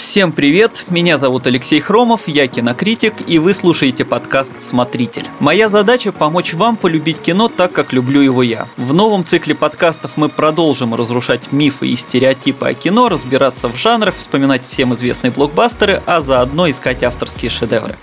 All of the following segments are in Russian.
Всем привет, меня зовут Алексей Хромов, я кинокритик, и вы слушаете подкаст «Смотритель». Моя задача – помочь вам полюбить кино так, как люблю его я. В новом цикле подкастов мы продолжим разрушать мифы и стереотипы о кино, разбираться в жанрах, вспоминать всем известные блокбастеры, а заодно искать авторские шедевры.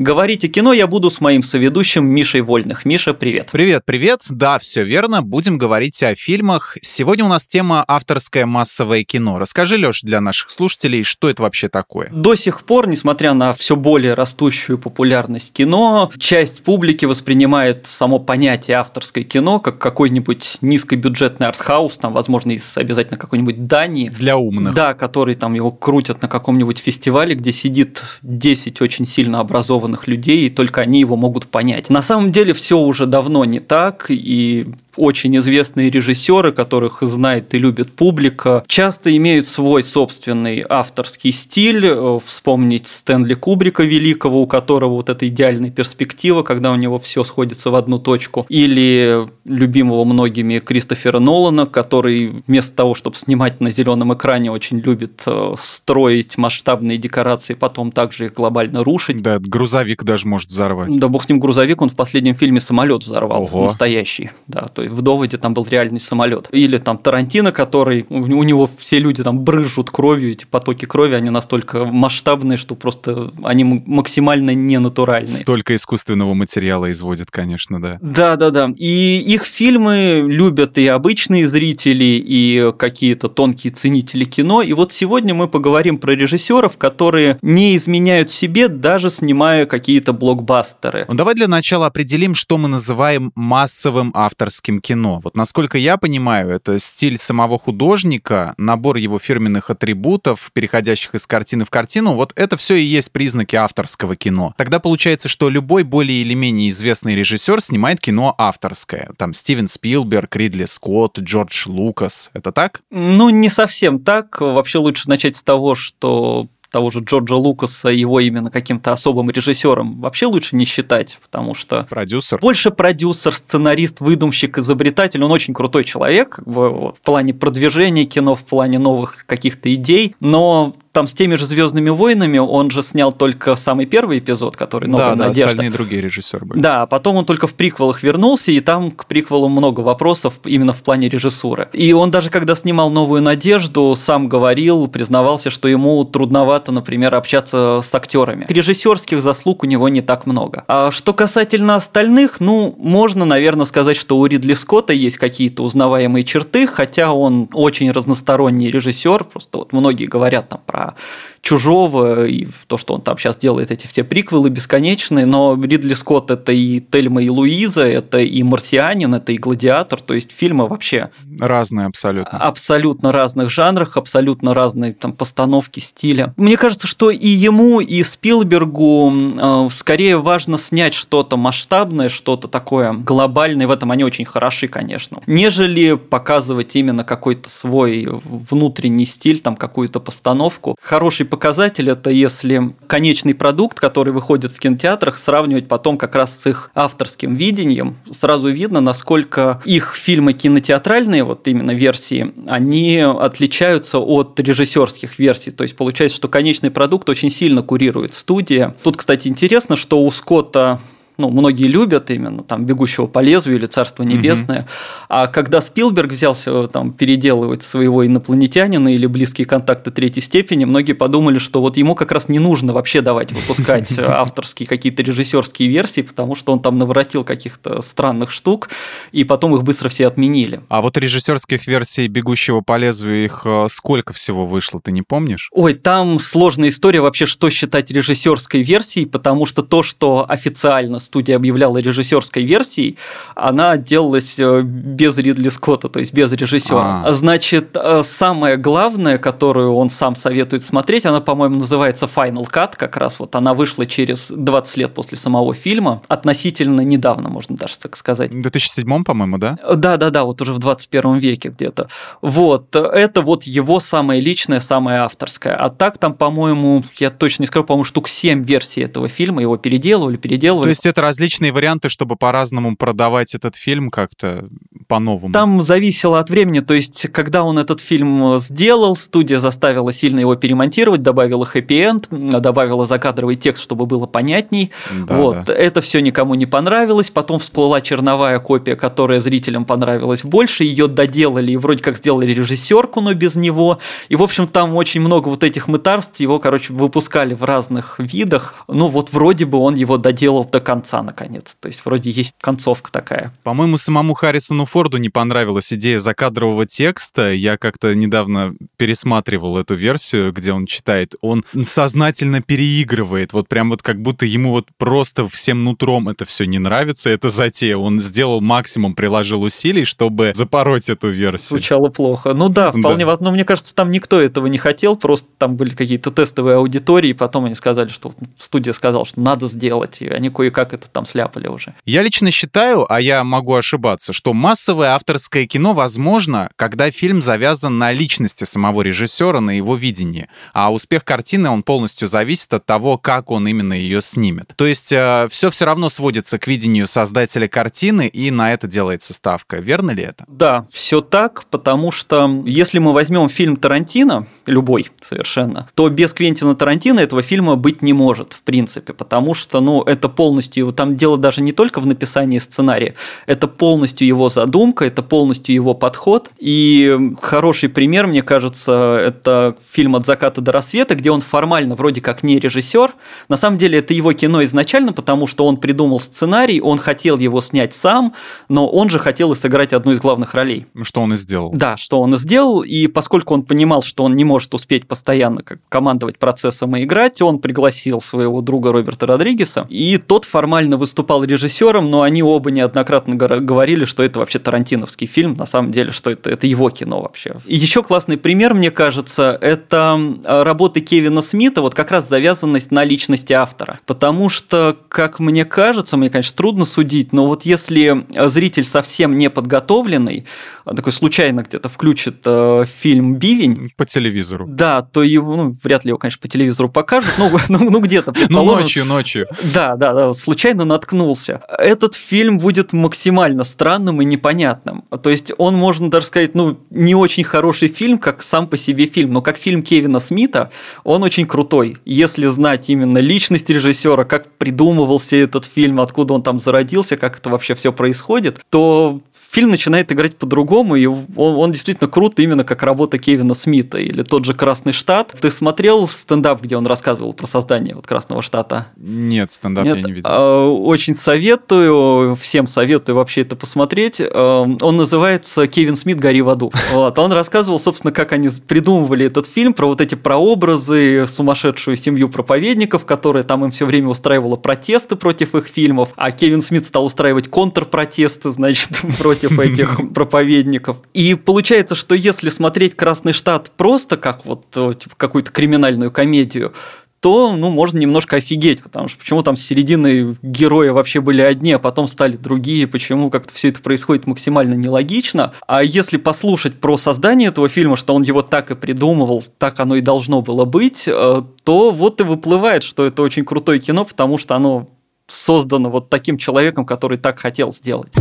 Говорить о кино я буду с моим соведущим Мишей Вольных. Миша, привет. Привет, привет. Да, все верно. Будем говорить о фильмах. Сегодня у нас тема авторское массовое кино. Расскажи, Леш, для наших слушателей, что это вообще такое? До сих пор, несмотря на все более растущую популярность кино, часть публики воспринимает само понятие авторское кино как какой-нибудь низкобюджетный артхаус, там, возможно, из обязательно какой-нибудь Дании. Для умных. Да, который там его крутят на каком-нибудь фестивале, где сидит 10 очень сильно образованных образованных людей, и только они его могут понять. На самом деле все уже давно не так, и очень известные режиссеры, которых знает и любит публика, часто имеют свой собственный авторский стиль. Э, вспомнить Стэнли Кубрика великого, у которого вот эта идеальная перспектива, когда у него все сходится в одну точку. Или любимого многими Кристофера Нолана, который вместо того, чтобы снимать на зеленом экране, очень любит э, строить масштабные декорации, потом также их глобально рушить. Да, грузовик даже может взорвать. Да, бог с ним грузовик, он в последнем фильме самолет взорвал, Ого. настоящий. Да, в доводе там был реальный самолет. Или там Тарантино, который у него все люди там брызжут кровью, эти потоки крови, они настолько масштабные, что просто они максимально ненатуральные. Столько искусственного материала изводят, конечно, да. Да, да, да. И их фильмы любят и обычные зрители, и какие-то тонкие ценители кино. И вот сегодня мы поговорим про режиссеров, которые не изменяют себе, даже снимая какие-то блокбастеры. Ну, давай для начала определим, что мы называем массовым авторским кино. Вот насколько я понимаю, это стиль самого художника, набор его фирменных атрибутов, переходящих из картины в картину. Вот это все и есть признаки авторского кино. Тогда получается, что любой более или менее известный режиссер снимает кино авторское. Там Стивен Спилберг, Ридли Скотт, Джордж Лукас. Это так? Ну, не совсем так. Вообще лучше начать с того, что того же Джорджа Лукаса, его именно каким-то особым режиссером вообще лучше не считать, потому что... Продюсер? Больше продюсер, сценарист, выдумщик, изобретатель. Он очень крутой человек в, в плане продвижения кино, в плане новых каких-то идей, но там с теми же Звездными войнами он же снял только самый первый эпизод, который Новая да, надежда. Да, остальные другие режиссеры были. Да, потом он только в приквелах вернулся, и там к приквелу много вопросов именно в плане режиссуры. И он даже когда снимал Новую надежду, сам говорил, признавался, что ему трудновато, например, общаться с актерами. Режиссерских заслуг у него не так много. А что касательно остальных, ну, можно, наверное, сказать, что у Ридли Скотта есть какие-то узнаваемые черты, хотя он очень разносторонний режиссер. Просто вот многие говорят там про 啊。Чужого и то, что он там сейчас делает эти все приквелы бесконечные, но Ридли Скотт это и Тельма и Луиза, это и Марсианин, это и Гладиатор, то есть фильмы вообще разные абсолютно. Абсолютно разных жанрах, абсолютно разные там постановки стиля. Мне кажется, что и ему, и Спилбергу э, скорее важно снять что-то масштабное, что-то такое глобальное, в этом они очень хороши, конечно, нежели показывать именно какой-то свой внутренний стиль, там какую-то постановку. Хороший показатель – это если конечный продукт, который выходит в кинотеатрах, сравнивать потом как раз с их авторским видением, сразу видно, насколько их фильмы кинотеатральные, вот именно версии, они отличаются от режиссерских версий. То есть получается, что конечный продукт очень сильно курирует студия. Тут, кстати, интересно, что у Скотта ну, многие любят именно там «Бегущего по лезвию» или «Царство небесное». Угу. А когда Спилберг взялся там переделывать своего инопланетянина или «Близкие контакты третьей степени», многие подумали, что вот ему как раз не нужно вообще давать выпускать авторские какие-то режиссерские версии, потому что он там наворотил каких-то странных штук, и потом их быстро все отменили. А вот режиссерских версий «Бегущего по лезвию» их э, сколько всего вышло, ты не помнишь? Ой, там сложная история вообще, что считать режиссерской версией, потому что то, что официально студия объявляла режиссерской версией, она делалась э, без Ридли Скотта, то есть без режиссера. А. Значит, э, самое главное, которую он сам советует смотреть, она, по-моему, называется Final Cut, как раз вот она вышла через 20 лет после самого фильма, относительно недавно, можно даже так сказать. В 2007, по-моему, да? Да-да-да, вот уже в 21 веке где-то. Вот, это вот его самое личное, самое авторское. А так там, по-моему, я точно не скажу, по-моему, штук 7 версий этого фильма, его переделывали, переделывали. То есть это различные варианты, чтобы по-разному продавать этот фильм как-то по-новому? Там зависело от времени, то есть, когда он этот фильм сделал, студия заставила сильно его перемонтировать, добавила хэппи-энд, добавила закадровый текст, чтобы было понятней. Да, вот. Да. Это все никому не понравилось. Потом всплыла черновая копия, которая зрителям понравилась больше. Ее доделали и вроде как сделали режиссерку, но без него. И, в общем, там очень много вот этих мытарств. Его, короче, выпускали в разных видах. Ну, вот вроде бы он его доделал до конца, наконец. То есть, вроде есть концовка такая. По-моему, самому Харрисону Форду не понравилась идея закадрового текста. Я как-то недавно пересматривал эту версию, где он читает. Он сознательно переигрывает. Вот прям вот как будто ему вот просто всем нутром это все не нравится, это затея. Он сделал максимум, приложил усилий, чтобы запороть эту версию. Звучало плохо. Ну да, вполне да. Но мне кажется, там никто этого не хотел, просто там были какие-то тестовые аудитории, потом они сказали, что студия сказала, что надо сделать, и они кое-как это там сляпали уже. Я лично считаю, а я могу ошибаться, что массовое авторское кино возможно, когда фильм завязан на личности самого режиссера, на его видении, а успех картины, он полностью зависит от того, как он именно ее снимет. То есть э, все все равно сводится к видению создателя картины, и на это делается ставка. Верно ли это? Да, все так, потому что если мы возьмем фильм Тарантино, любой совершенно, то без Квентина Тарантино этого фильма быть не может, в принципе, потому что, ну, это полностью, там дело даже не только в написании сценария, это полностью его задумка, это полностью его подход, и хороший пример, мне кажется, это фильм «От заката до рассвета», где он формально вроде как не режиссер, на самом деле это его кино изначально, потому что он придумал сценарий, он хотел его снять сам, но он же хотел и сыграть одну из главных ролей. Что он и сделал. Да, что он и сделал, и поскольку он понимал, что он не может успеть постоянно как командовать процессом и играть, он пригласил своего друга Роберта Родригеса, и тот формально выступал режиссером, но они оба неоднократно говорили, что это вообще тарантиновский фильм, на самом деле, что это, это его кино вообще. И еще классный пример, мне кажется, это работы Кевина Смита, вот как раз завязанность на личности автора. Потому что, как мне кажется, мне, конечно, трудно судить, но вот если зритель совсем не подготовленный, а такой случайно где-то включит э, фильм «Бивень». По телевизору. Да, то его, ну, вряд ли его, конечно, по телевизору покажут, ну, ну, ну где-то. Ну, ночью, ночью. Да, да, да, случайно наткнулся. Этот фильм будет максимально странным и непонятным. То есть он, можно даже сказать, ну, не очень хороший фильм, как сам по себе фильм, но как фильм Кевина Смита, он очень крутой. Если знать именно личность режиссера, как придумывался этот фильм, откуда он там зародился, как это вообще все происходит, то фильм начинает играть по-другому, и он, он действительно крут именно как работа Кевина Смита или тот же «Красный штат». Ты смотрел стендап, где он рассказывал про создание вот «Красного штата»? Нет, стендап Нет? я не видел. А, очень советую, всем советую вообще это посмотреть. А, он называется «Кевин Смит. Гори в аду». Вот. Он рассказывал, собственно, как они придумывали этот фильм, про вот эти прообразы, сумасшедшую семью проповедников, которая там им все время устраивала протесты против их фильмов, а Кевин Смит стал устраивать контрпротесты, значит, против этих проповедников. И получается, что если смотреть «Красный штат» просто как вот э, типа, какую-то криминальную комедию, то, ну, можно немножко офигеть, потому что почему там с середины герои вообще были одни, а потом стали другие, почему как-то все это происходит максимально нелогично. А если послушать про создание этого фильма, что он его так и придумывал, так оно и должно было быть, э, то вот и выплывает, что это очень крутое кино, потому что оно создано вот таким человеком, который так хотел сделать.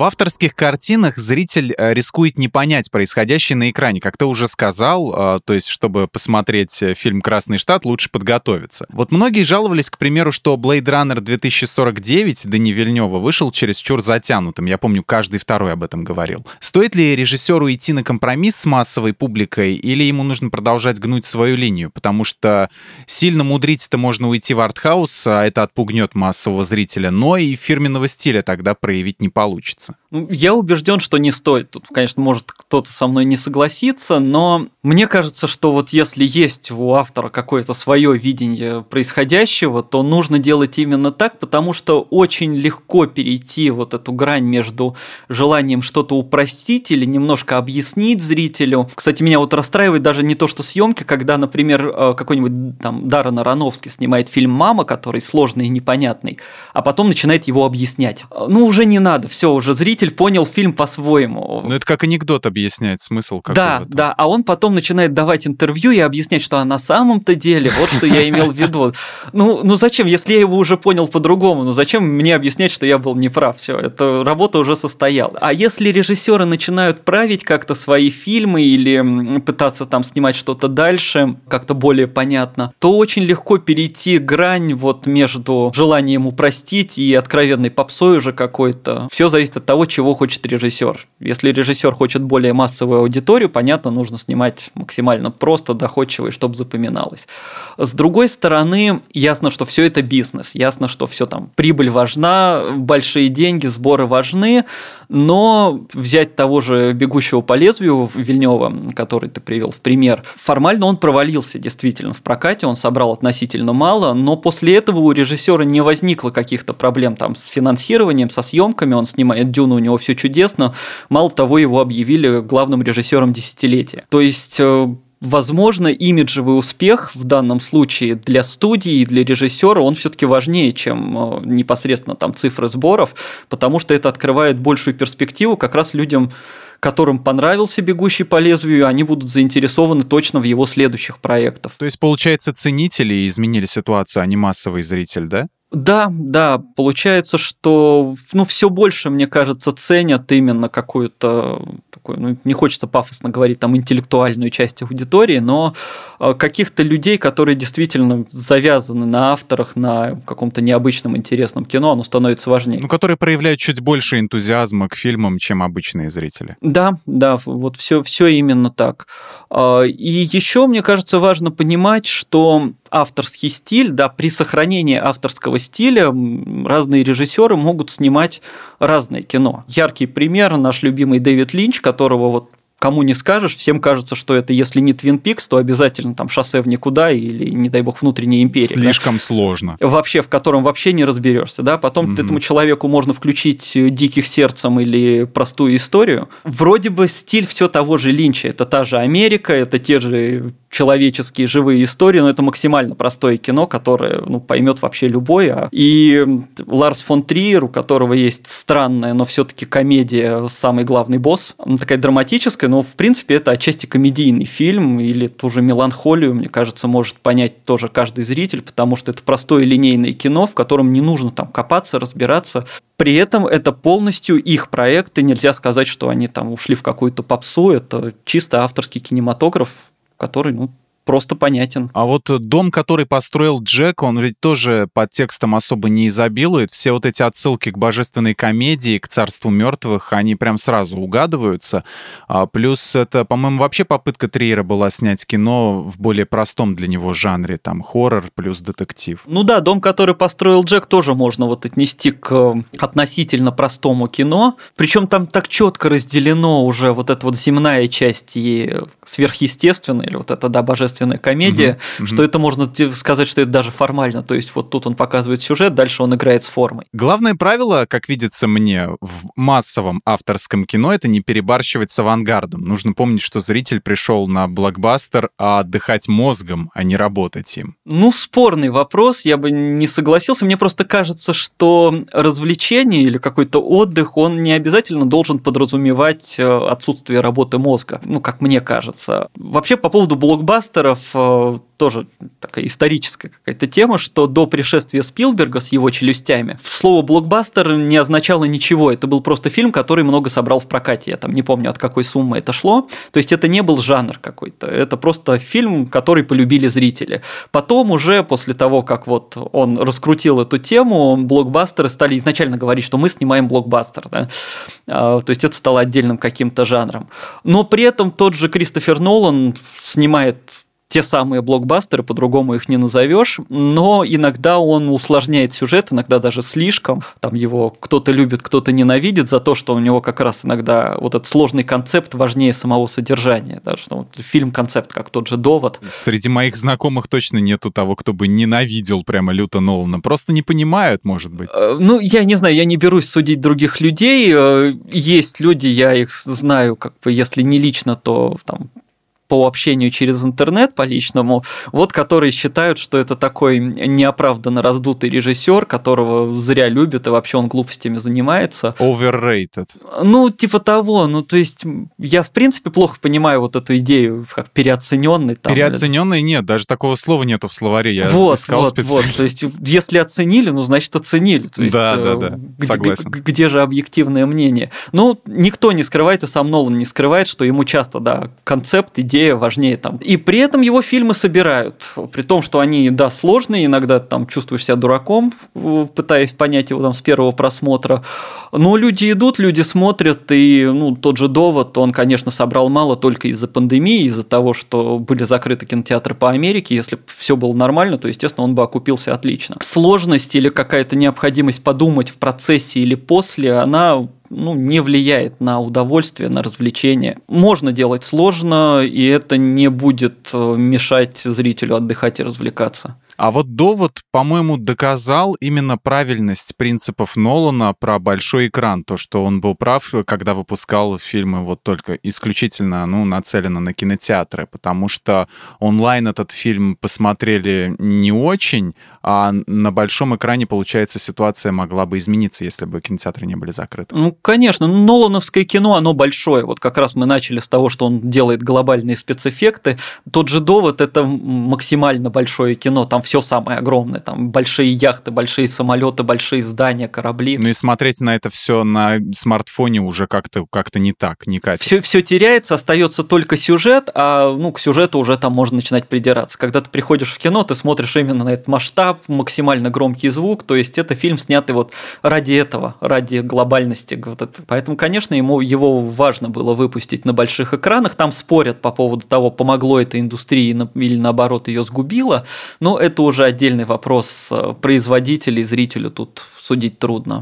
В авторских картинах зритель э, рискует не понять происходящее на экране. Как ты уже сказал, э, то есть, чтобы посмотреть э, фильм «Красный штат», лучше подготовиться. Вот многие жаловались, к примеру, что Blade Runner 2049 Дани Вильнева вышел через чур затянутым. Я помню, каждый второй об этом говорил. Стоит ли режиссеру идти на компромисс с массовой публикой, или ему нужно продолжать гнуть свою линию? Потому что сильно мудрить-то можно уйти в артхаус, а это отпугнет массового зрителя, но и фирменного стиля тогда проявить не получится. Ну, я убежден, что не стоит. Тут, конечно, может кто-то со мной не согласиться, но мне кажется, что вот если есть у автора какое-то свое видение происходящего, то нужно делать именно так, потому что очень легко перейти вот эту грань между желанием что-то упростить или немножко объяснить зрителю. Кстати, меня вот расстраивает даже не то, что съемки, когда, например, э, какой-нибудь там Даррен Аронофский снимает фильм «Мама», который сложный и непонятный, а потом начинает его объяснять. Ну, уже не надо, все, уже зритель понял фильм по-своему. Ну, это как анекдот объясняет смысл Да, да, а он потом начинает давать интервью и объяснять, что а на самом-то деле, вот что я имел в виду. Ну, ну зачем, если я его уже понял по-другому, ну зачем мне объяснять, что я был неправ? Все, эта работа уже состояла. А если режиссеры начинают править как-то свои фильмы или пытаться там снимать что-то дальше, как-то более понятно, то очень легко перейти грань вот между желанием упростить и откровенной попсой уже какой-то. Все зависит от того, чего хочет режиссер. Если режиссер хочет более массовую аудиторию, понятно, нужно снимать максимально просто, доходчиво и чтобы запоминалось. С другой стороны, ясно, что все это бизнес, ясно, что все там прибыль важна, большие деньги, сборы важны, но взять того же бегущего по лезвию Вильнева, который ты привел в пример, формально он провалился действительно в прокате, он собрал относительно мало, но после этого у режиссера не возникло каких-то проблем там с финансированием, со съемками, он снимает Дюну, у него все чудесно, мало того, его объявили главным режиссером десятилетия. То есть э, Возможно, имиджевый успех в данном случае для студии и для режиссера он все-таки важнее, чем э, непосредственно там цифры сборов, потому что это открывает большую перспективу как раз людям, которым понравился «Бегущий по лезвию», они будут заинтересованы точно в его следующих проектах. То есть, получается, ценители изменили ситуацию, а не массовый зритель, да? Да, да, получается, что ну, все больше, мне кажется, ценят именно какую-то такую, ну, не хочется пафосно говорить, там, интеллектуальную часть аудитории, но э, каких-то людей, которые действительно завязаны на авторах, на каком-то необычном интересном кино, оно становится важнее. Ну, которые проявляют чуть больше энтузиазма к фильмам, чем обычные зрители. Да, да, вот все, все именно так. А, и еще, мне кажется, важно понимать, что авторский стиль, да, при сохранении авторского стиля разные режиссеры могут снимать разное кино. Яркий пример наш любимый Дэвид Линч, которого вот кому не скажешь, всем кажется, что это если не Твин Пикс, то обязательно там шоссе в никуда или, не дай бог, внутренняя империя. Слишком да? сложно. Вообще, в котором вообще не разберешься, да, потом угу. этому человеку можно включить диких сердцем или простую историю. Вроде бы стиль все того же Линча, это та же Америка, это те же человеческие живые истории, но это максимально простое кино, которое ну, поймет вообще любой. А и Ларс фон Триер, у которого есть странная, но все-таки комедия «Самый главный босс», она такая драматическая, но в принципе это отчасти комедийный фильм или ту же меланхолию, мне кажется, может понять тоже каждый зритель, потому что это простое линейное кино, в котором не нужно там копаться, разбираться. При этом это полностью их проект, и нельзя сказать, что они там ушли в какую-то попсу, это чисто авторский кинематограф, который, ну, просто понятен. А вот дом, который построил Джек, он ведь тоже под текстом особо не изобилует. Все вот эти отсылки к божественной комедии, к царству мертвых, они прям сразу угадываются. А плюс это, по-моему, вообще попытка Триера была снять кино в более простом для него жанре, там хоррор плюс детектив. Ну да, дом, который построил Джек, тоже можно вот отнести к э, относительно простому кино. Причем там так четко разделено уже вот эта вот земная часть и сверхъестественная, или вот это, да, божественная художественная комедия, угу, что угу. это можно сказать, что это даже формально. То есть вот тут он показывает сюжет, дальше он играет с формой. Главное правило, как видится мне, в массовом авторском кино, это не перебарщивать с авангардом. Нужно помнить, что зритель пришел на блокбастер а отдыхать мозгом, а не работать им. Ну, спорный вопрос, я бы не согласился. Мне просто кажется, что развлечение или какой-то отдых, он не обязательно должен подразумевать э, отсутствие работы мозга. Ну, как мне кажется. Вообще, по поводу блокбастера, авторов э, тоже такая историческая какая-то тема, что до пришествия Спилберга с его челюстями слово блокбастер не означало ничего. Это был просто фильм, который много собрал в прокате. Я там не помню, от какой суммы это шло. То есть это не был жанр какой-то. Это просто фильм, который полюбили зрители. Потом уже после того, как вот он раскрутил эту тему, блокбастеры стали изначально говорить, что мы снимаем блокбастер. Да? А, то есть это стало отдельным каким-то жанром. Но при этом тот же Кристофер Нолан снимает те самые блокбастеры, по-другому их не назовешь, но иногда он усложняет сюжет, иногда даже слишком. Там его кто-то любит, кто-то ненавидит за то, что у него как раз иногда вот этот сложный концепт важнее самого содержания. Да, что вот фильм-концепт, как тот же «Довод». Среди моих знакомых точно нету того, кто бы ненавидел прямо люто Нолана. Просто не понимают, может быть. Э, ну, я не знаю, я не берусь судить других людей. Э, есть люди, я их знаю, как бы, если не лично, то там по общению через интернет, по личному, вот которые считают, что это такой неоправданно раздутый режиссер, которого зря любят, и вообще он глупостями занимается. Overrated. Ну, типа того. Ну, то есть, я, в принципе, плохо понимаю вот эту идею, как переоцененный. Там, Переоцененный нет, даже такого слова нету в словаре. Я вот, искал вот, специально. вот. То есть, если оценили, ну, значит, оценили. То есть, Да, да, э, да, Где, согласен. г- где же объективное мнение? Ну, никто не скрывает, и сам Нолан не скрывает, что ему часто, да, концепт, идея важнее там. И при этом его фильмы собирают. При том, что они, да, сложные, иногда там чувствуешь себя дураком, пытаясь понять его там с первого просмотра. Но люди идут, люди смотрят, и ну, тот же довод, он, конечно, собрал мало только из-за пандемии, из-за того, что были закрыты кинотеатры по Америке. Если бы все было нормально, то, естественно, он бы окупился отлично. Сложность или какая-то необходимость подумать в процессе или после, она ну, не влияет на удовольствие, на развлечение. Можно делать сложно, и это не будет э, мешать зрителю отдыхать и развлекаться. А вот довод, по-моему, доказал именно правильность принципов Нолана про большой экран. То, что он был прав, когда выпускал фильмы вот только исключительно ну, нацелено на кинотеатры, потому что онлайн этот фильм посмотрели не очень, а на большом экране, получается, ситуация могла бы измениться, если бы кинотеатры не были закрыты. Ну, конечно, Нолановское кино, оно большое. Вот как раз мы начали с того, что он делает глобальные спецэффекты. Тот же довод – это максимально большое кино, там все самое огромное, там большие яхты, большие самолеты, большие здания, корабли. Ну и смотреть на это все на смартфоне уже как-то как не так, не катит. Все, все теряется, остается только сюжет, а ну, к сюжету уже там можно начинать придираться. Когда ты приходишь в кино, ты смотришь именно на этот масштаб, максимально громкий звук, то есть это фильм снятый вот ради этого, ради глобальности. Вот это. Поэтому, конечно, ему его важно было выпустить на больших экранах. Там спорят по поводу того, помогло это индустрии или наоборот ее сгубило, но это уже отдельный вопрос производителей, зрителю тут судить трудно.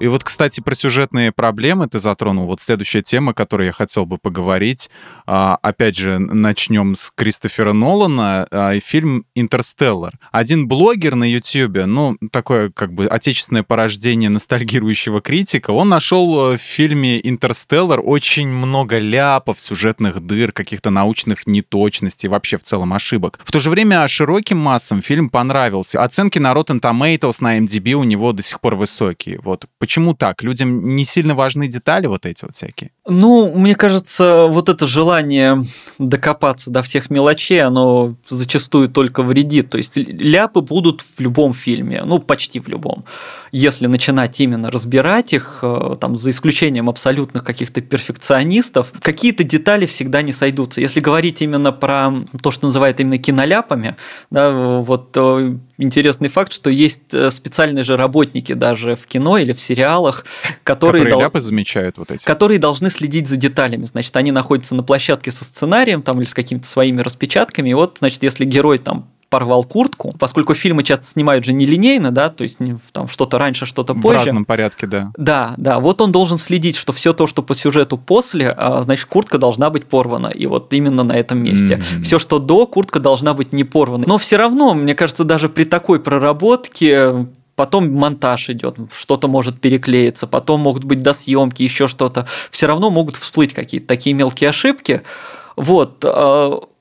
И вот, кстати, про сюжетные проблемы ты затронул. Вот следующая тема, о которой я хотел бы поговорить. А, опять же, начнем с Кристофера Нолана. А, фильм «Интерстеллар». Один блогер на Ютьюбе, ну, такое как бы отечественное порождение ностальгирующего критика, он нашел в фильме «Интерстеллар» очень много ляпов, сюжетных дыр, каких-то научных неточностей, вообще в целом ошибок. В то же время широким массам фильм понравился. Оценки на Rotten Tomatoes, на MDB у него до сих пор высокие. Вот Почему так? Людям не сильно важны детали вот эти вот всякие? Ну, мне кажется, вот это желание докопаться до всех мелочей, оно зачастую только вредит. То есть ляпы будут в любом фильме, ну, почти в любом. Если начинать именно разбирать их, э, там, за исключением абсолютных каких-то перфекционистов, какие-то детали всегда не сойдутся. Если говорить именно про то, что называют именно киноляпами, да, вот э, интересный факт, что есть э, специальные же работники даже в кино или в сериалах, которые, которые дол... замечают вот эти. которые должны следить за деталями. Значит, они находятся на площадке со сценарием там или с какими-то своими распечатками. И вот, значит, если герой там порвал куртку, поскольку фильмы часто снимают же нелинейно, да, то есть там что-то раньше, что-то позже. В разном порядке, да. Да, да, вот он должен следить, что все то, что по сюжету после, а, значит, куртка должна быть порвана, и вот именно на этом месте. Mm-hmm. Все, что до, куртка должна быть не порвана. Но все равно, мне кажется, даже при такой проработке потом монтаж идет, что-то может переклеиться, потом могут быть досъемки, еще что-то. Все равно могут всплыть какие-то такие мелкие ошибки. Вот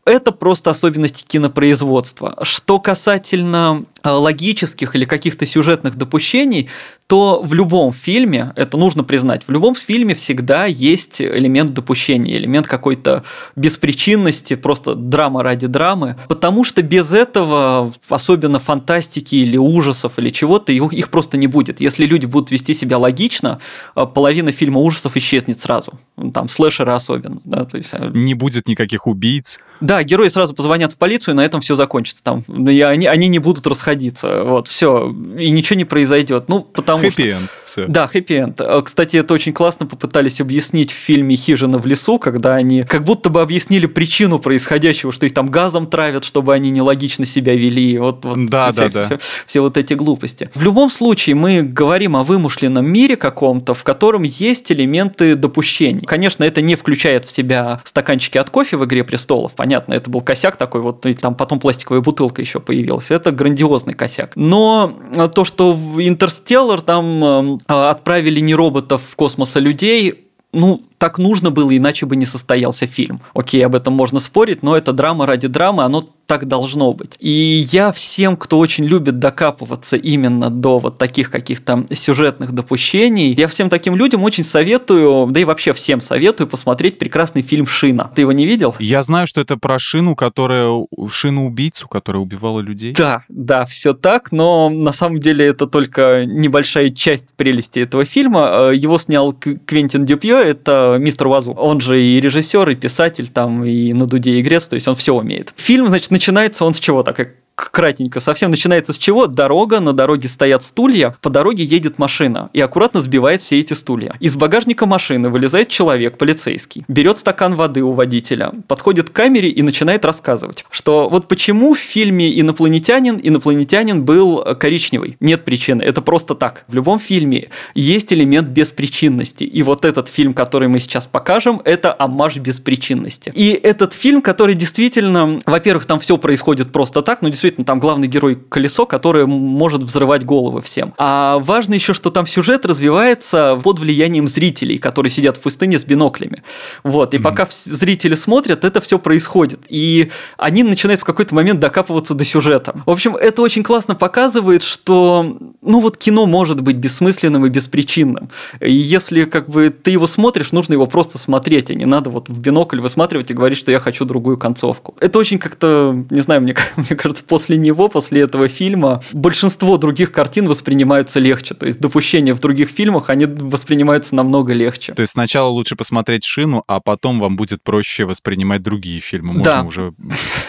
это просто особенности кинопроизводства. Что касательно логических или каких-то сюжетных допущений, то в любом фильме, это нужно признать, в любом фильме всегда есть элемент допущения, элемент какой-то беспричинности, просто драма ради драмы, потому что без этого, особенно фантастики или ужасов или чего-то, их просто не будет. Если люди будут вести себя логично, половина фильма ужасов исчезнет сразу, там слэшеры особенно. Да, то есть... Не будет никаких убийц. Да, герои сразу позвонят в полицию, и на этом все закончится. Там, и они, они не будут расходиться. Вот, все. И ничего не произойдет. Ну, потому хэппи-энд. Все. Да, хэппи-энд. Кстати, это очень классно попытались объяснить в фильме «Хижина в лесу», когда они как будто бы объяснили причину происходящего, что их там газом травят, чтобы они нелогично себя вели. Вот, вот да, да, да. Все, все вот эти глупости. В любом случае, мы говорим о вымышленном мире каком-то, в котором есть элементы допущений. Конечно, это не включает в себя стаканчики от кофе в «Игре престолов», понятно, это был косяк такой, вот и там потом пластиковая бутылка еще появилась. Это грандиозный косяк. Но то, что в Интерстеллар там э, отправили не роботов в космос, а людей, ну, так нужно было, иначе бы не состоялся фильм. Окей, об этом можно спорить, но это драма ради драмы, оно так должно быть. И я всем, кто очень любит докапываться именно до вот таких каких-то сюжетных допущений, я всем таким людям очень советую, да и вообще всем советую посмотреть прекрасный фильм «Шина». Ты его не видел? Я знаю, что это про шину, которая... шину-убийцу, которая убивала людей. Да, да, все так, но на самом деле это только небольшая часть прелести этого фильма. Э, его снял Квентин Дюпье, это мистер Вазу. Он же и режиссер, и писатель, там, и на дуде игрец, то есть он все умеет. Фильм, значит, начинается он с чего? Так как кратенько совсем начинается с чего? Дорога, на дороге стоят стулья, по дороге едет машина и аккуратно сбивает все эти стулья. Из багажника машины вылезает человек, полицейский, берет стакан воды у водителя, подходит к камере и начинает рассказывать, что вот почему в фильме «Инопланетянин» инопланетянин был коричневый. Нет причины, это просто так. В любом фильме есть элемент беспричинности. И вот этот фильм, который мы сейчас покажем, это аммаж беспричинности. И этот фильм, который действительно, во-первых, там все происходит просто так, но действительно действительно там главный герой колесо, которое может взрывать головы всем. А важно еще, что там сюжет развивается под влиянием зрителей, которые сидят в пустыне с биноклями. Вот. И mm-hmm. пока зрители смотрят, это все происходит. И они начинают в какой-то момент докапываться до сюжета. В общем, это очень классно показывает, что ну вот кино может быть бессмысленным и беспричинным. И если как бы ты его смотришь, нужно его просто смотреть, а не надо вот в бинокль высматривать и говорить, что я хочу другую концовку. Это очень как-то, не знаю, мне, мне кажется, после него, после этого фильма, большинство других картин воспринимаются легче. То есть допущения в других фильмах, они воспринимаются намного легче. То есть сначала лучше посмотреть «Шину», а потом вам будет проще воспринимать другие фильмы. Можно да. уже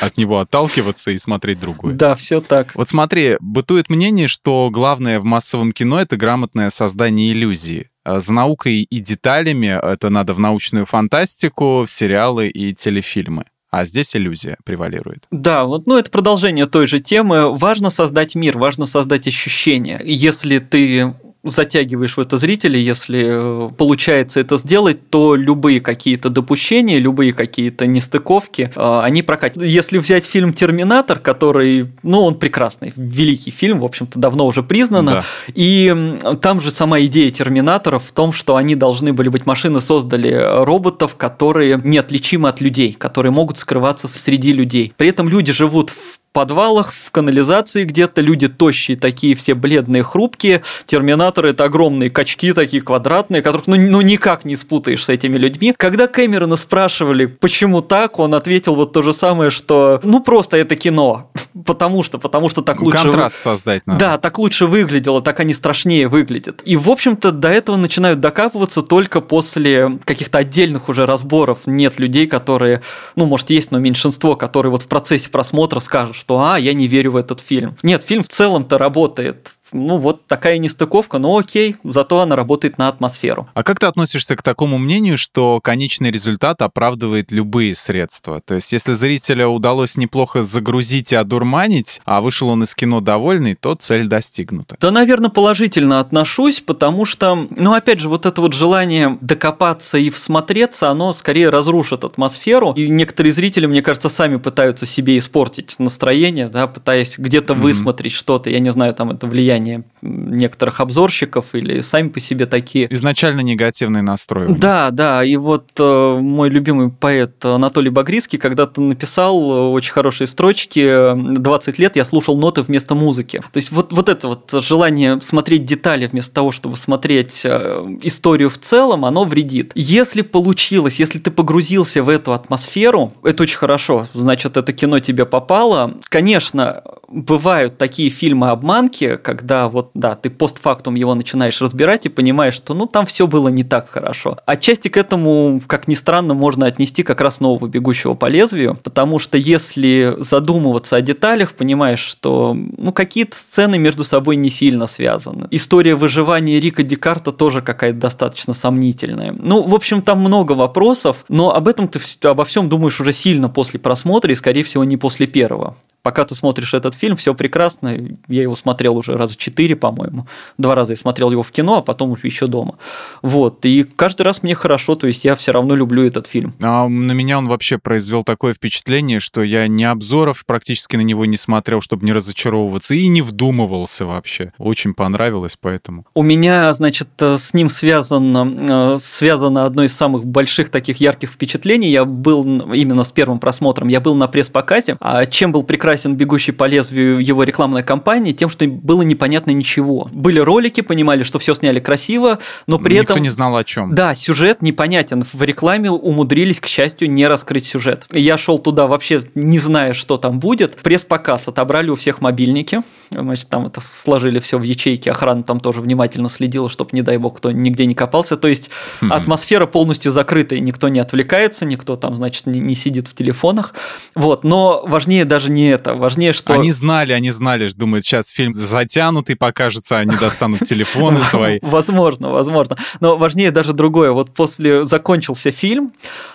от него отталкиваться и смотреть другое. Да, все так. Вот смотри, бытует мнение, что главное в массовом кино — это грамотное создание иллюзии. А за наукой и деталями это надо в научную фантастику, в сериалы и телефильмы а здесь иллюзия превалирует. Да, вот, ну это продолжение той же темы. Важно создать мир, важно создать ощущение. Если ты затягиваешь в это зрителя, если э, получается это сделать, то любые какие-то допущения, любые какие-то нестыковки, э, они прокатят. Если взять фильм «Терминатор», который, ну, он прекрасный, великий фильм, в общем-то, давно уже признано, да. и там же сама идея «Терминаторов» в том, что они должны были быть, машины создали роботов, которые неотличимы от людей, которые могут скрываться среди людей. При этом люди живут в подвалах, в канализации где-то, люди тощие, такие все бледные, хрупкие, терминаторы это огромные качки такие квадратные, которых ну, ну никак не спутаешь с этими людьми. Когда Кэмерона спрашивали, почему так, он ответил вот то же самое, что ну просто это кино, потому что, потому что так лучше... Контраст создать надо. Да, так лучше выглядело, так они страшнее выглядят. И, в общем-то, до этого начинают докапываться только после каких-то отдельных уже разборов. Нет людей, которые, ну, может, есть, но меньшинство, которые вот в процессе просмотра скажут, что «а, я не верю в этот фильм». Нет, фильм в целом-то работает ну вот такая нестыковка, но окей, зато она работает на атмосферу. А как ты относишься к такому мнению, что конечный результат оправдывает любые средства? То есть если зрителя удалось неплохо загрузить и одурманить, а вышел он из кино довольный, то цель достигнута? Да, наверное, положительно отношусь, потому что, ну опять же, вот это вот желание докопаться и всмотреться, оно скорее разрушит атмосферу, и некоторые зрители, мне кажется, сами пытаются себе испортить настроение, да, пытаясь где-то mm-hmm. высмотреть что-то, я не знаю, там это влияние влияние некоторых обзорщиков или сами по себе такие. Изначально негативный настрой. Да, да, и вот э, мой любимый поэт Анатолий Багрицкий когда-то написал э, очень хорошие строчки «20 лет я слушал ноты вместо музыки». То есть вот, вот это вот желание смотреть детали вместо того, чтобы смотреть э, историю в целом, оно вредит. Если получилось, если ты погрузился в эту атмосферу, это очень хорошо, значит, это кино тебе попало. Конечно, бывают такие фильмы-обманки, когда вот, да, ты постфактум его начинаешь разбирать и понимаешь, что, ну, там все было не так хорошо. Отчасти к этому, как ни странно, можно отнести как раз нового «Бегущего по лезвию», потому что если задумываться о деталях, понимаешь, что, ну, какие-то сцены между собой не сильно связаны. История выживания Рика Декарта тоже какая-то достаточно сомнительная. Ну, в общем, там много вопросов, но об этом ты обо всем думаешь уже сильно после просмотра и, скорее всего, не после первого пока ты смотришь этот фильм, все прекрасно. Я его смотрел уже раза четыре, по-моему. Два раза я смотрел его в кино, а потом уже еще дома. Вот. И каждый раз мне хорошо, то есть я все равно люблю этот фильм. А на меня он вообще произвел такое впечатление, что я ни обзоров практически на него не смотрел, чтобы не разочаровываться, и не вдумывался вообще. Очень понравилось, поэтому. У меня, значит, с ним связано, э, связано одно из самых больших таких ярких впечатлений. Я был именно с первым просмотром, я был на пресс-показе. А чем был прекрасен прекрасен «Бегущий по лезвию» его рекламная кампания тем, что было непонятно ничего. Были ролики, понимали, что все сняли красиво, но при Никто этом... не знал о чем. Да, сюжет непонятен. В рекламе умудрились, к счастью, не раскрыть сюжет. Я шел туда вообще не зная, что там будет. Пресс-показ отобрали у всех мобильники. Значит, там это сложили все в ячейки. Охрана там тоже внимательно следила, чтобы, не дай бог, кто нигде не копался. То есть хм. атмосфера полностью закрытая, никто не отвлекается, никто там, значит, не, не сидит в телефонах. Вот. Но важнее даже не это. Важнее, что... Они знали, они знали, думают, сейчас фильм затянутый покажется, они достанут телефоны свои. Возможно, возможно. Но важнее даже другое. Вот после закончился фильм,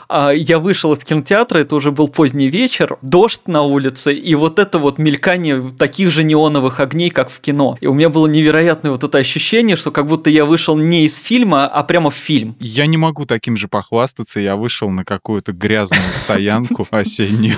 а, я вышел из кинотеатра, это уже был поздний вечер, дождь на улице, и вот это вот мелькание таких же неоновых огней, как в кино. И у меня было невероятное вот это ощущение, что как будто я вышел не из фильма, а прямо в фильм. Я не могу таким же похвастаться, я вышел на какую-то грязную стоянку осеннюю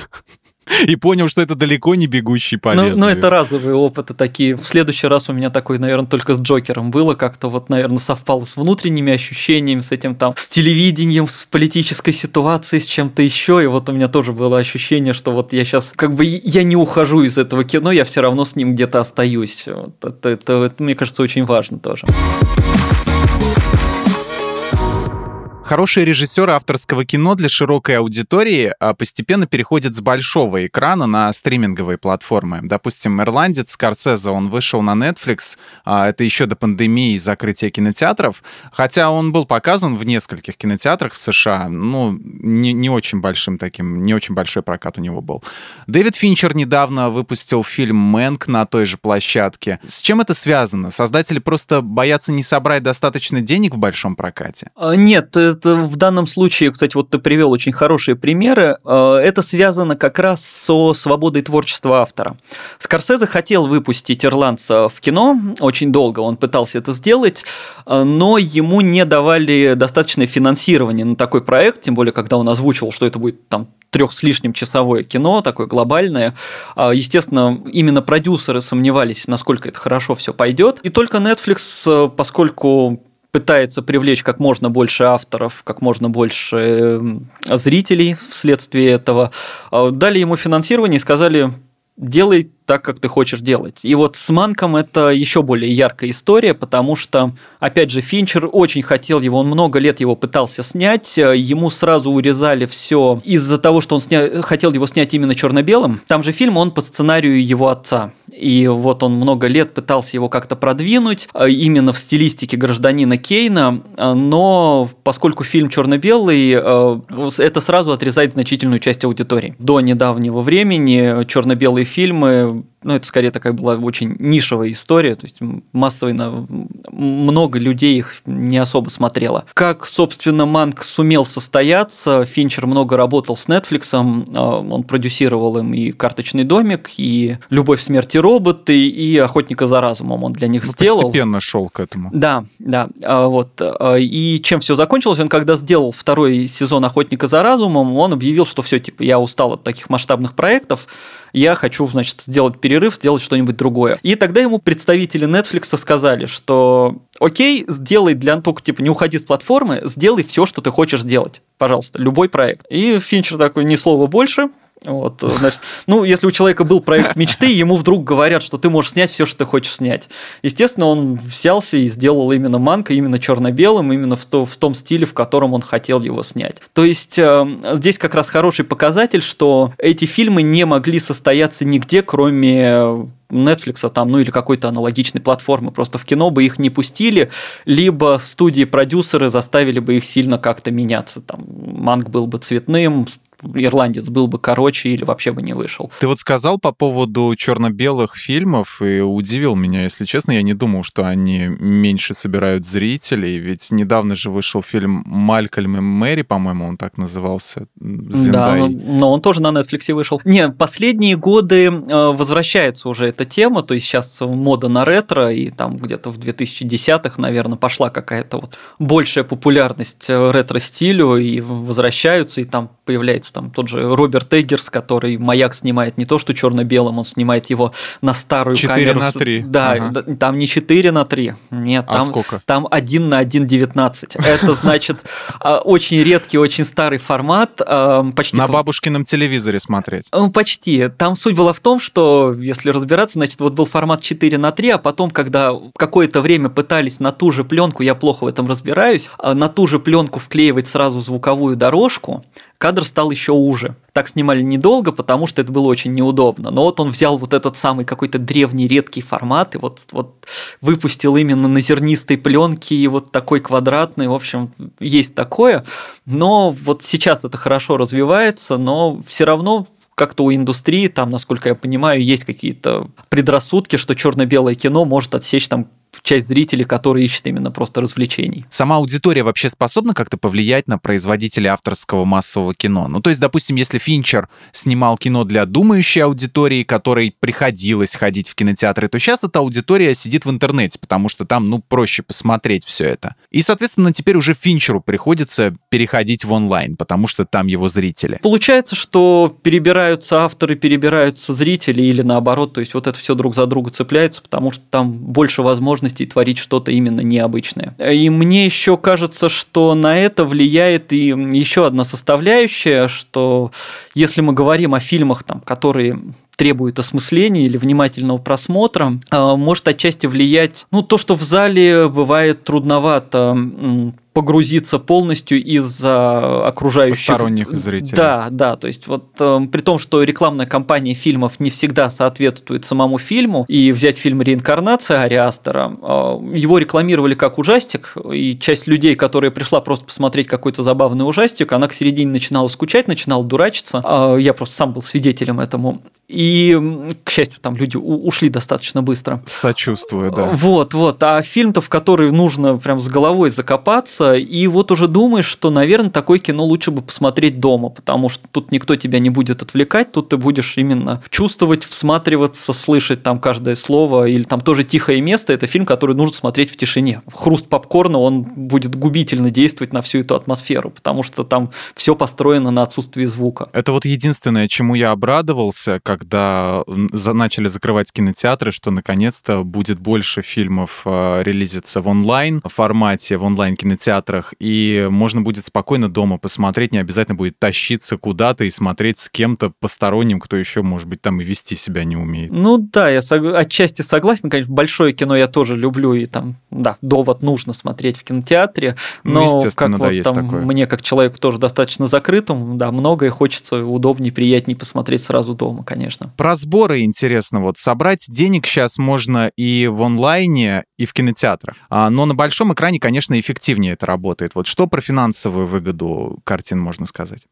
и понял, что это далеко не бегущий по ну, ну, это разовые опыты такие. В следующий раз у меня такой, наверное, только с Джокером было, как-то вот, наверное, совпало с внутренними ощущениями, с этим там, с телевидением, с политической ситуацией, с чем-то еще, и вот у меня тоже было ощущение, что вот я сейчас, как бы, я не ухожу из этого кино, я все равно с ним где-то остаюсь. Вот это, это, это, мне кажется, очень важно тоже. Хорошие режиссеры авторского кино для широкой аудитории а, постепенно переходят с большого экрана на стриминговые платформы. Допустим, «Ирландец» Скорсезе, он вышел на Netflix, а, это еще до пандемии и закрытия кинотеатров, хотя он был показан в нескольких кинотеатрах в США, ну, не, не очень большим таким, не очень большой прокат у него был. Дэвид Финчер недавно выпустил фильм «Мэнк» на той же площадке. С чем это связано? Создатели просто боятся не собрать достаточно денег в большом прокате? А, нет, это в данном случае, кстати, вот ты привел очень хорошие примеры. Э, это связано как раз со свободой творчества автора. Скорсезе хотел выпустить «Ирландца» в кино, очень долго он пытался это сделать, э, но ему не давали достаточное финансирование на такой проект, тем более, когда он озвучивал, что это будет там трех с лишним часовое кино, такое глобальное. А, естественно, именно продюсеры сомневались, насколько это хорошо все пойдет. И только Netflix, э, поскольку пытается привлечь как можно больше авторов, как можно больше зрителей вследствие этого. А, дали ему финансирование и сказали, делай так, как ты хочешь делать. И вот с Манком это еще более яркая история, потому что, опять же, Финчер очень хотел его, он много лет его пытался снять, ему сразу урезали все из-за того, что он сня... хотел его снять именно черно-белым. Там же фильм, он по сценарию его отца. И вот он много лет пытался его как-то продвинуть э, именно в стилистике гражданина Кейна, но поскольку фильм черно-белый, э, это сразу отрезает значительную часть аудитории. До недавнего времени черно-белые фильмы ну, это скорее такая была очень нишевая история, то есть массовый, на... много людей их не особо смотрело. Как, собственно, Манк сумел состояться, Финчер много работал с Netflix, а, он продюсировал им и «Карточный домик», и «Любовь, смерти роботы», и «Охотника за разумом» он для них ну, сделал. Постепенно шел к этому. Да, да, а, вот. А, и чем все закончилось, он когда сделал второй сезон «Охотника за разумом», он объявил, что все, типа, я устал от таких масштабных проектов, я хочу, значит, сделать перерыв, сделать что-нибудь другое. И тогда ему представители Netflix сказали, что окей, сделай для только типа не уходи с платформы, сделай все, что ты хочешь сделать. Пожалуйста, любой проект. И Финчер такой, ни слова больше. Вот, значит, ну, если у человека был проект мечты, ему вдруг говорят, что ты можешь снять все, что ты хочешь снять. Естественно, он взялся и сделал именно манка, именно черно-белым, именно в, то, в том стиле, в котором он хотел его снять. То есть э, здесь как раз хороший показатель, что эти фильмы не могли состояться нигде, кроме Netflix там, ну или какой-то аналогичной платформы, просто в кино бы их не пустили, либо студии-продюсеры заставили бы их сильно как-то меняться. Там Манг был бы цветным, ирландец был бы короче или вообще бы не вышел. Ты вот сказал по поводу черно-белых фильмов и удивил меня, если честно. Я не думал, что они меньше собирают зрителей, ведь недавно же вышел фильм «Малькольм и Мэри», по-моему, он так назывался. Да, но, но он тоже на Netflix вышел. Не, последние годы э, возвращается уже эта тема, то есть сейчас мода на ретро, и там где-то в 2010-х, наверное, пошла какая-то вот большая популярность э, ретро-стилю, и возвращаются, и там появляется там тот же Роберт Эггерс, который «Маяк» снимает не то, что черно-белым, он снимает его на старую 4 камеру. на 3. Да, ага. там не 4 на 3, нет, а там, сколько? там 1 на 1,19. Это значит а, очень редкий, очень старый формат. А, почти на бабушкином телевизоре смотреть. Ну, почти. Там суть была в том, что, если разбираться, значит, вот был формат 4 на 3, а потом, когда какое-то время пытались на ту же пленку, я плохо в этом разбираюсь, а, на ту же пленку вклеивать сразу звуковую дорожку, кадр стал еще уже. Так снимали недолго, потому что это было очень неудобно. Но вот он взял вот этот самый какой-то древний редкий формат и вот, вот выпустил именно на зернистой пленке и вот такой квадратный. В общем, есть такое. Но вот сейчас это хорошо развивается, но все равно как-то у индустрии, там, насколько я понимаю, есть какие-то предрассудки, что черно-белое кино может отсечь там часть зрителей, которые ищут именно просто развлечений. Сама аудитория вообще способна как-то повлиять на производителей авторского массового кино? Ну, то есть, допустим, если Финчер снимал кино для думающей аудитории, которой приходилось ходить в кинотеатры, то сейчас эта аудитория сидит в интернете, потому что там, ну, проще посмотреть все это. И, соответственно, теперь уже Финчеру приходится переходить в онлайн, потому что там его зрители. Получается, что перебираются авторы, перебираются зрители или наоборот, то есть вот это все друг за друга цепляется, потому что там больше возможностей возможностей творить что-то именно необычное. И мне еще кажется, что на это влияет и еще одна составляющая, что если мы говорим о фильмах, там, которые требует осмысления или внимательного просмотра, а, может отчасти влиять, ну, то, что в зале бывает трудновато погрузиться полностью из-за окружающих... Посторонних зрителей. Да, да, то есть вот э, при том, что рекламная кампания фильмов не всегда соответствует самому фильму, и взять фильм «Реинкарнация» Ари Астера, э, его рекламировали как ужастик, и часть людей, которая пришла просто посмотреть какой-то забавный ужастик, она к середине начинала скучать, начинала дурачиться, э, я просто сам был свидетелем этому, и, к счастью, там люди ушли достаточно быстро. Сочувствую, да. Вот, вот, а фильм-то, в который нужно прям с головой закопаться, нравится, и вот уже думаешь, что, наверное, такое кино лучше бы посмотреть дома, потому что тут никто тебя не будет отвлекать, тут ты будешь именно чувствовать, всматриваться, слышать там каждое слово, или там тоже «Тихое место» – это фильм, который нужно смотреть в тишине. Хруст попкорна, он будет губительно действовать на всю эту атмосферу, потому что там все построено на отсутствии звука. Это вот единственное, чему я обрадовался, когда начали закрывать кинотеатры, что наконец-то будет больше фильмов э, релизиться в онлайн формате, в онлайн кинотеатре, кинотеатрах, и можно будет спокойно дома посмотреть, не обязательно будет тащиться куда-то и смотреть с кем-то посторонним, кто еще, может быть, там и вести себя не умеет. Ну да, я сог... отчасти согласен, конечно, большое кино я тоже люблю, и там, да, довод нужно смотреть в кинотеатре, ну, но ну, как да, вот там такое. мне, как человеку тоже достаточно закрытым, да, многое хочется удобнее, приятнее посмотреть сразу дома, конечно. Про сборы интересно, вот собрать денег сейчас можно и в онлайне, и в кинотеатрах, а, но на большом экране, конечно, эффективнее это работает. Вот что про финансовую выгоду картин можно сказать?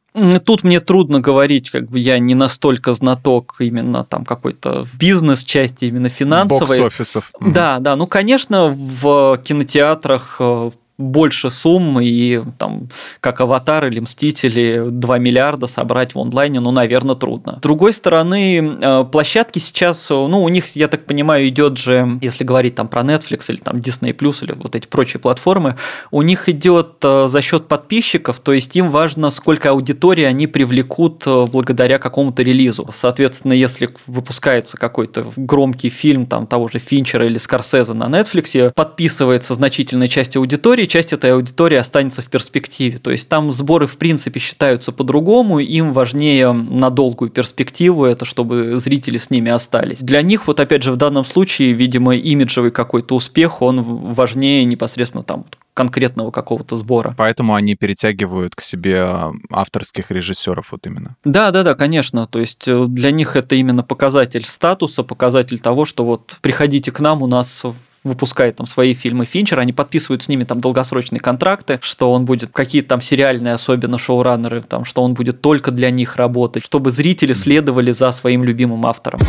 Тут мне трудно говорить, как бы я не настолько знаток именно там какой-то бизнес-части, именно финансовой. Бокс-офисов. Да, да, ну, конечно, в кинотеатрах э, больше сумм, и там, как «Аватар» или «Мстители» 2 миллиарда собрать в онлайне, ну, наверное, трудно. С другой стороны, э, площадки сейчас, ну, у них, я так понимаю, идет же, если говорить там про Netflix или там Disney+, или вот эти прочие платформы, у них идет э, за счет подписчиков, то есть им важно, сколько аудитории они привлекут э, благодаря какому-то релизу. Соответственно, если выпускается какой-то громкий фильм там того же Финчера или Скорсезе на Netflix, подписывается значительная часть аудитории, часть этой аудитории останется в перспективе. То есть там сборы в принципе считаются по-другому, им важнее на долгую перспективу это, чтобы зрители с ними остались. Для них вот опять же в данном случае, видимо, имиджевый какой-то успех, он важнее непосредственно там конкретного какого-то сбора. Поэтому они перетягивают к себе авторских режиссеров вот именно. Да, да, да, конечно. То есть э, для них это именно показатель статуса, показатель того, что вот приходите к нам, у нас выпускает там свои фильмы Финчер, они подписывают с ними там долгосрочные контракты, что он будет какие-то там сериальные, особенно шоураннеры, там, что он будет только для них работать, чтобы зрители следовали за своим любимым автором.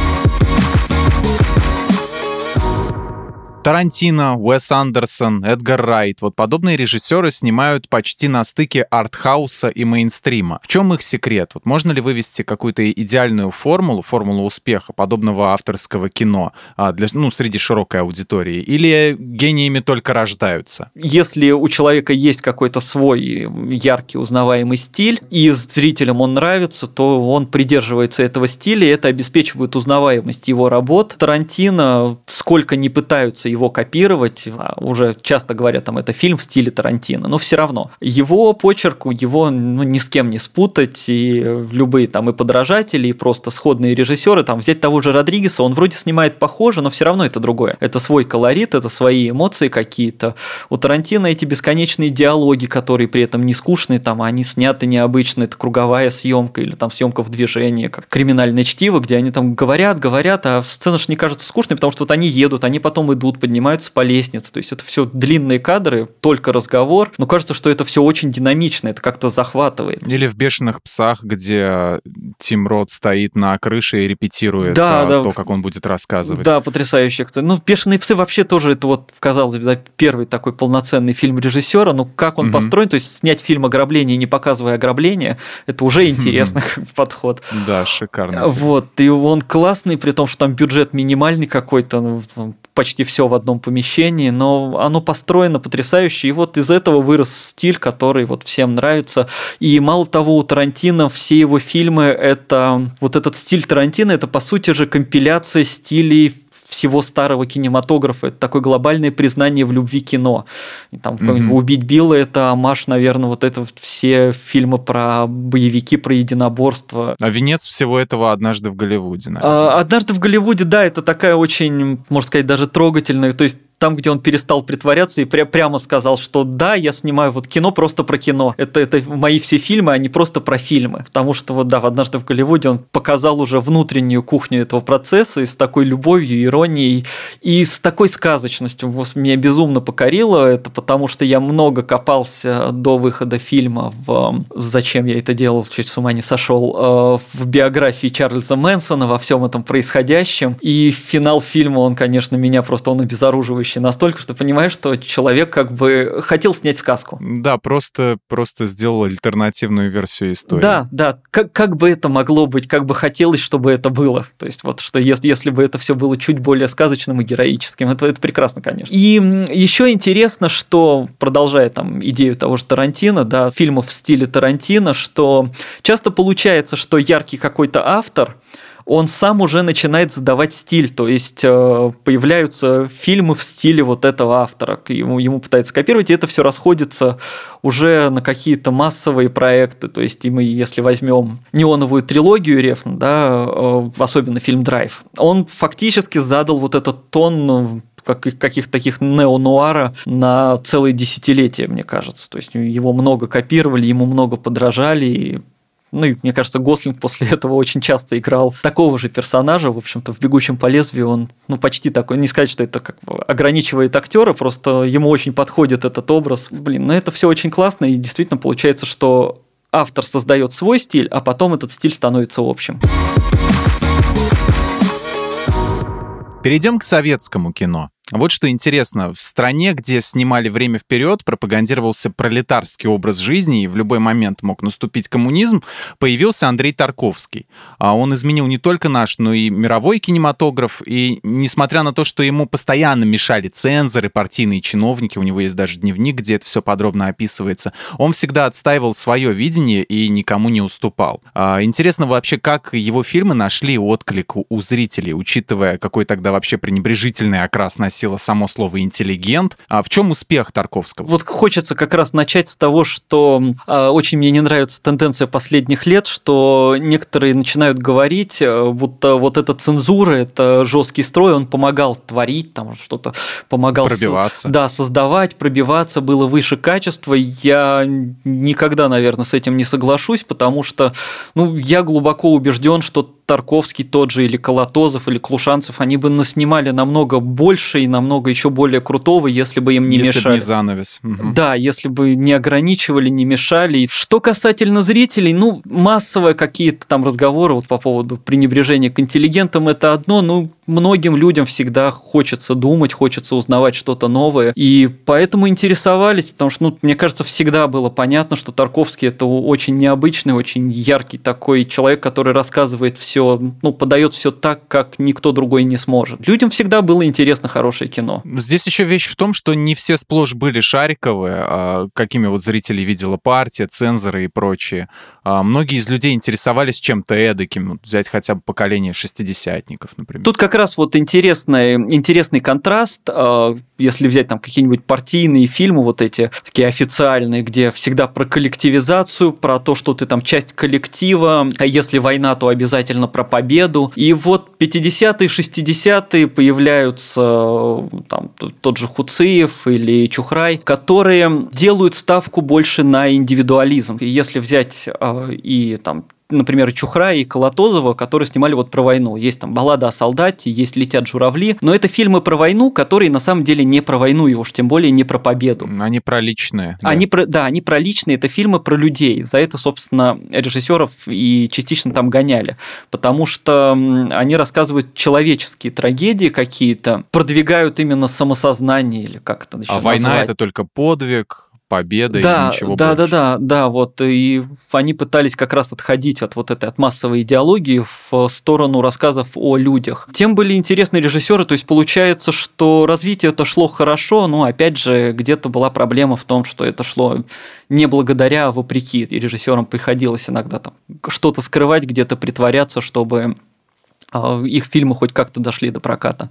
Тарантино, Уэс Андерсон, Эдгар Райт. Вот подобные режиссеры снимают почти на стыке артхауса и мейнстрима. В чем их секрет? Вот можно ли вывести какую-то идеальную формулу, формулу успеха подобного авторского кино а, для, ну, среди широкой аудитории? Или гениями только рождаются? Если у человека есть какой-то свой яркий узнаваемый стиль, и зрителям он нравится, то он придерживается этого стиля, и это обеспечивает узнаваемость его работ. Тарантино, сколько не пытаются его копировать, а уже часто говорят, там, это фильм в стиле Тарантино, но все равно. Его почерку, его ну, ни с кем не спутать, и любые там и подражатели, и просто сходные режиссеры, там, взять того же Родригеса, он вроде снимает похоже, но все равно это другое. Это свой колорит, это свои эмоции какие-то. У Тарантино эти бесконечные диалоги, которые при этом не скучные, там, они сняты необычно, это круговая съемка или там съемка в движении, как криминальное чтиво, где они там говорят, говорят, а сцена же не кажется скучной, потому что вот они едут, они потом идут, поднимаются по лестнице. То есть это все длинные кадры, только разговор. Но кажется, что это все очень динамично, это как-то захватывает. Или в «Бешеных псах», где Тим Рот стоит на крыше и репетирует да, а, да. то, как он будет рассказывать. Да, потрясающе. Ну, «Бешеные псы» вообще тоже это вот, казалось бы, первый такой полноценный фильм режиссера. Ну, как он угу. построен, то есть снять фильм ограбление, не показывая ограбление, это уже интересный подход. Да, шикарно. Вот, и он классный, при том, что там бюджет минимальный какой-то, ну, почти все в одном помещении, но оно построено потрясающе, и вот из этого вырос стиль, который вот всем нравится. И мало того, у Тарантино все его фильмы, это вот этот стиль Тарантино, это по сути же компиляция стилей всего старого кинематографа. Это такое глобальное признание в любви кино. И там mm-hmm. «Убить Билла» — это амаш, наверное, вот это все фильмы про боевики, про единоборство. А венец всего этого «Однажды в Голливуде», наверное. А, «Однажды в Голливуде», да, это такая очень, можно сказать, даже трогательная, то есть там, где он перестал притворяться и пря- прямо сказал, что да, я снимаю вот кино просто про кино. Это, это мои все фильмы, а не просто про фильмы. Потому что вот да, однажды в Голливуде он показал уже внутреннюю кухню этого процесса и с такой любовью, иронией и с такой сказочностью. Вот меня безумно покорило это, потому что я много копался до выхода фильма в «Зачем я это делал?» чуть с ума не сошел, э, в биографии Чарльза Мэнсона, во всем этом происходящем. И финал фильма, он, конечно, меня просто он обезоруживающий захватывающе настолько, что понимаешь, что человек как бы хотел снять сказку. Да, просто, просто сделал альтернативную версию истории. Да, да. Как, как бы это могло быть, как бы хотелось, чтобы это было. То есть вот что если, если бы это все было чуть более сказочным и героическим, это, это прекрасно, конечно. И еще интересно, что, продолжая там идею того же Тарантино, да, фильмов в стиле Тарантино, что часто получается, что яркий какой-то автор – он сам уже начинает задавать стиль, то есть э, появляются фильмы в стиле вот этого автора, ему, ему пытается копировать, и это все расходится уже на какие-то массовые проекты, то есть и мы, если возьмем неоновую трилогию Рефна, да, э, особенно фильм «Драйв», он фактически задал вот этот тон ну, каких-то таких неонуара на целые десятилетия, мне кажется. То есть его много копировали, ему много подражали, и ну и мне кажется, Гослинг после этого очень часто играл такого же персонажа, в общем-то, в «Бегущем по лезвию» он, ну, почти такой, не сказать, что это как ограничивает актера, просто ему очень подходит этот образ. Блин, ну это все очень классно, и действительно получается, что автор создает свой стиль, а потом этот стиль становится общим. Перейдем к советскому кино. Вот что интересно, в стране, где снимали время вперед, пропагандировался пролетарский образ жизни, и в любой момент мог наступить коммунизм, появился Андрей Тарковский. А он изменил не только наш, но и мировой кинематограф, и несмотря на то, что ему постоянно мешали цензоры, партийные чиновники, у него есть даже дневник, где это все подробно описывается, он всегда отстаивал свое видение и никому не уступал. А интересно вообще, как его фильмы нашли отклик у зрителей, учитывая, какой тогда вообще пренебрежительный окрас носил носило само слово «интеллигент». А в чем успех Тарковского? Вот хочется как раз начать с того, что э, очень мне не нравится тенденция последних лет, что некоторые начинают говорить, э, будто вот эта цензура, это жесткий строй, он помогал творить, там что-то помогал... Пробиваться. С, да, создавать, пробиваться, было выше качества. Я никогда, наверное, с этим не соглашусь, потому что ну, я глубоко убежден, что Тарковский тот же, или Колотозов, или Клушанцев, они бы наснимали намного больше и намного еще более крутого, если бы им не если мешали. Если не занавес. Угу. Да, если бы не ограничивали, не мешали. Что касательно зрителей, ну, массовые какие-то там разговоры вот по поводу пренебрежения к интеллигентам, это одно, ну, многим людям всегда хочется думать, хочется узнавать что-то новое, и поэтому интересовались, потому что, ну, мне кажется, всегда было понятно, что Тарковский это очень необычный, очень яркий такой человек, который рассказывает все, ну, подает все так, как никто другой не сможет. Людям всегда было интересно хорошее кино. Здесь еще вещь в том, что не все сплошь были Шариковы, а какими вот зрители видела партия, цензоры и прочие. А многие из людей интересовались чем-то эдаким, взять хотя бы поколение шестидесятников, например. Тут как раз вот интересный, интересный контраст, а, если взять там какие-нибудь партийные фильмы, вот эти такие официальные, где всегда про коллективизацию, про то, что ты там часть коллектива, а если война, то обязательно про победу. И вот 50-е, 60-е появляются там тот же Хуциев или Чухрай, которые делают ставку больше на индивидуализм. И если взять э, и там например, Чухра и Колотозова, которые снимали вот про войну. Есть там «Баллада о солдате», есть «Летят журавли», но это фильмы про войну, которые на самом деле не про войну, и уж тем более не про победу. Они про личные. Да. Они про, да, они про личные, это фильмы про людей. За это, собственно, режиссеров и частично там гоняли, потому что они рассказывают человеческие трагедии какие-то, продвигают именно самосознание или как это еще А назвать. война это только подвиг, победа да, и ничего да, больше. Да, да, да, вот и они пытались как раз отходить от вот этой от массовой идеологии в сторону рассказов о людях. Тем были интересны режиссеры, то есть получается, что развитие это шло хорошо, но опять же где-то была проблема в том, что это шло не благодаря, а вопреки, и режиссерам приходилось иногда там что-то скрывать, где-то притворяться, чтобы а, их фильмы хоть как-то дошли до проката.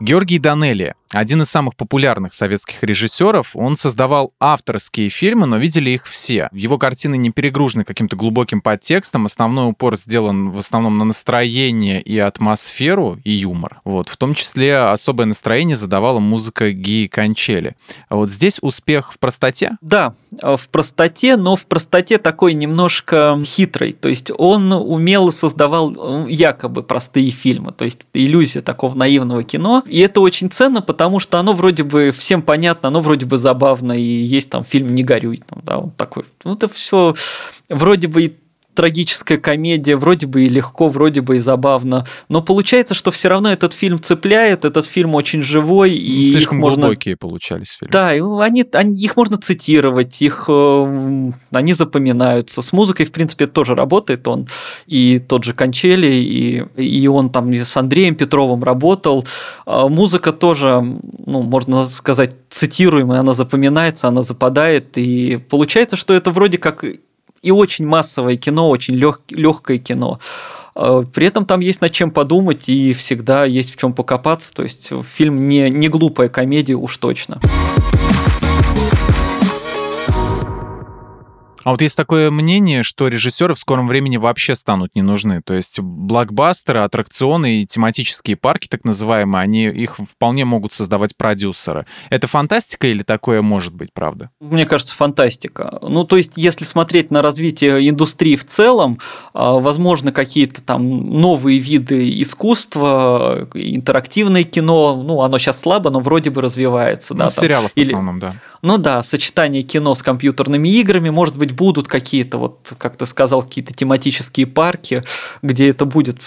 Георгий Данелли один из самых популярных советских режиссеров. Он создавал авторские фильмы, но видели их все. Его картины не перегружены каким-то глубоким подтекстом. Основной упор сделан в основном на настроение и атмосферу, и юмор. Вот. В том числе особое настроение задавала музыка Ги Кончели. А вот здесь успех в простоте? Да, в простоте, но в простоте такой немножко хитрый. То есть он умело создавал якобы простые фильмы. То есть иллюзия такого наивного кино. И это очень ценно, потому потому что оно вроде бы всем понятно, оно вроде бы забавно, и есть там фильм «Не горюй», там, да, он такой. Ну, это все вроде бы и трагическая комедия, вроде бы и легко, вроде бы и забавно, но получается, что все равно этот фильм цепляет, этот фильм очень живой и слишком их можно... глубокие получались фильмы. Да, они, они, их можно цитировать, их э, они запоминаются. С музыкой, в принципе, тоже работает он и тот же Кончели, и, и он там с Андреем Петровым работал. А музыка тоже, ну, можно сказать, цитируемая, она запоминается, она западает, и получается, что это вроде как и очень массовое кино, очень лег, легкое кино. А, при этом там есть над чем подумать и всегда есть в чем покопаться. То есть фильм не, не глупая комедия уж точно. А вот есть такое мнение, что режиссеры в скором времени вообще станут не нужны. То есть блокбастеры, аттракционы и тематические парки, так называемые, они их вполне могут создавать продюсеры. Это фантастика или такое может быть, правда? Мне кажется, фантастика. Ну, то есть, если смотреть на развитие индустрии в целом, а, возможно, какие-то там новые виды искусства, интерактивное кино, ну, оно сейчас слабо, но вроде бы развивается. Ну, да, в там, сериалах или... в основном, да. Ну да, сочетание кино с компьютерными играми, может быть, будут какие-то, вот, как ты сказал, какие-то тематические парки, где это будет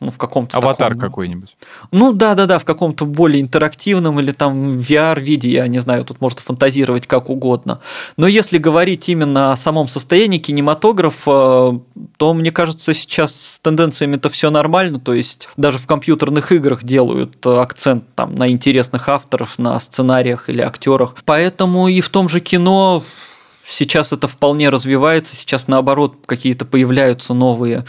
ну, в каком-то Аватар таком, какой-нибудь. Ну да, да, да, в каком-то более интерактивном или там VR-виде, я не знаю, тут можно фантазировать как угодно. Но если говорить именно о самом состоянии кинематографа, то мне кажется, сейчас с тенденциями это все нормально, то есть даже в компьютерных играх делают акцент там на интересных авторов, на сценариях или актерах. Поэтому и в том же кино сейчас это вполне развивается, сейчас наоборот какие-то появляются новые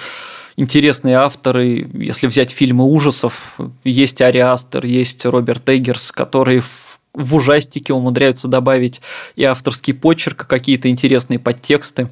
интересные авторы. Если взять фильмы ужасов, есть Ари Астер, есть Роберт Эггерс, которые в, в ужастике умудряются добавить и авторский почерк, какие-то интересные подтексты.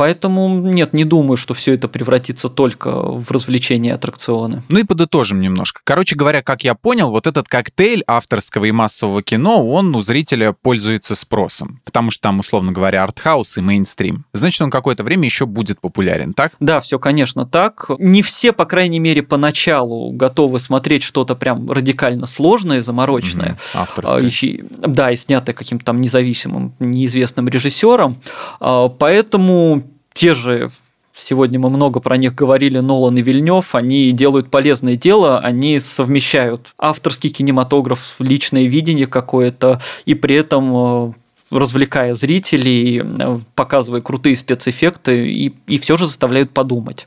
Поэтому нет, не думаю, что все это превратится только в развлечения и аттракционы. Ну и подытожим немножко. Короче говоря, как я понял, вот этот коктейль авторского и массового кино, он у зрителя пользуется спросом. Потому что там, условно говоря, артхаус и мейнстрим. Значит, он какое-то время еще будет популярен, так? Да, все, конечно, так. Не все, по крайней мере, поначалу готовы смотреть что-то прям радикально сложное, замороченное. Угу, авторское. А, да, и снятое каким-то там независимым, неизвестным режиссером. А, поэтому те же Сегодня мы много про них говорили, Нолан и Вильнев, они делают полезное дело, они совмещают авторский кинематограф, личное видение какое-то, и при этом э, развлекая зрителей, э, показывая крутые спецэффекты, и, и все же заставляют подумать.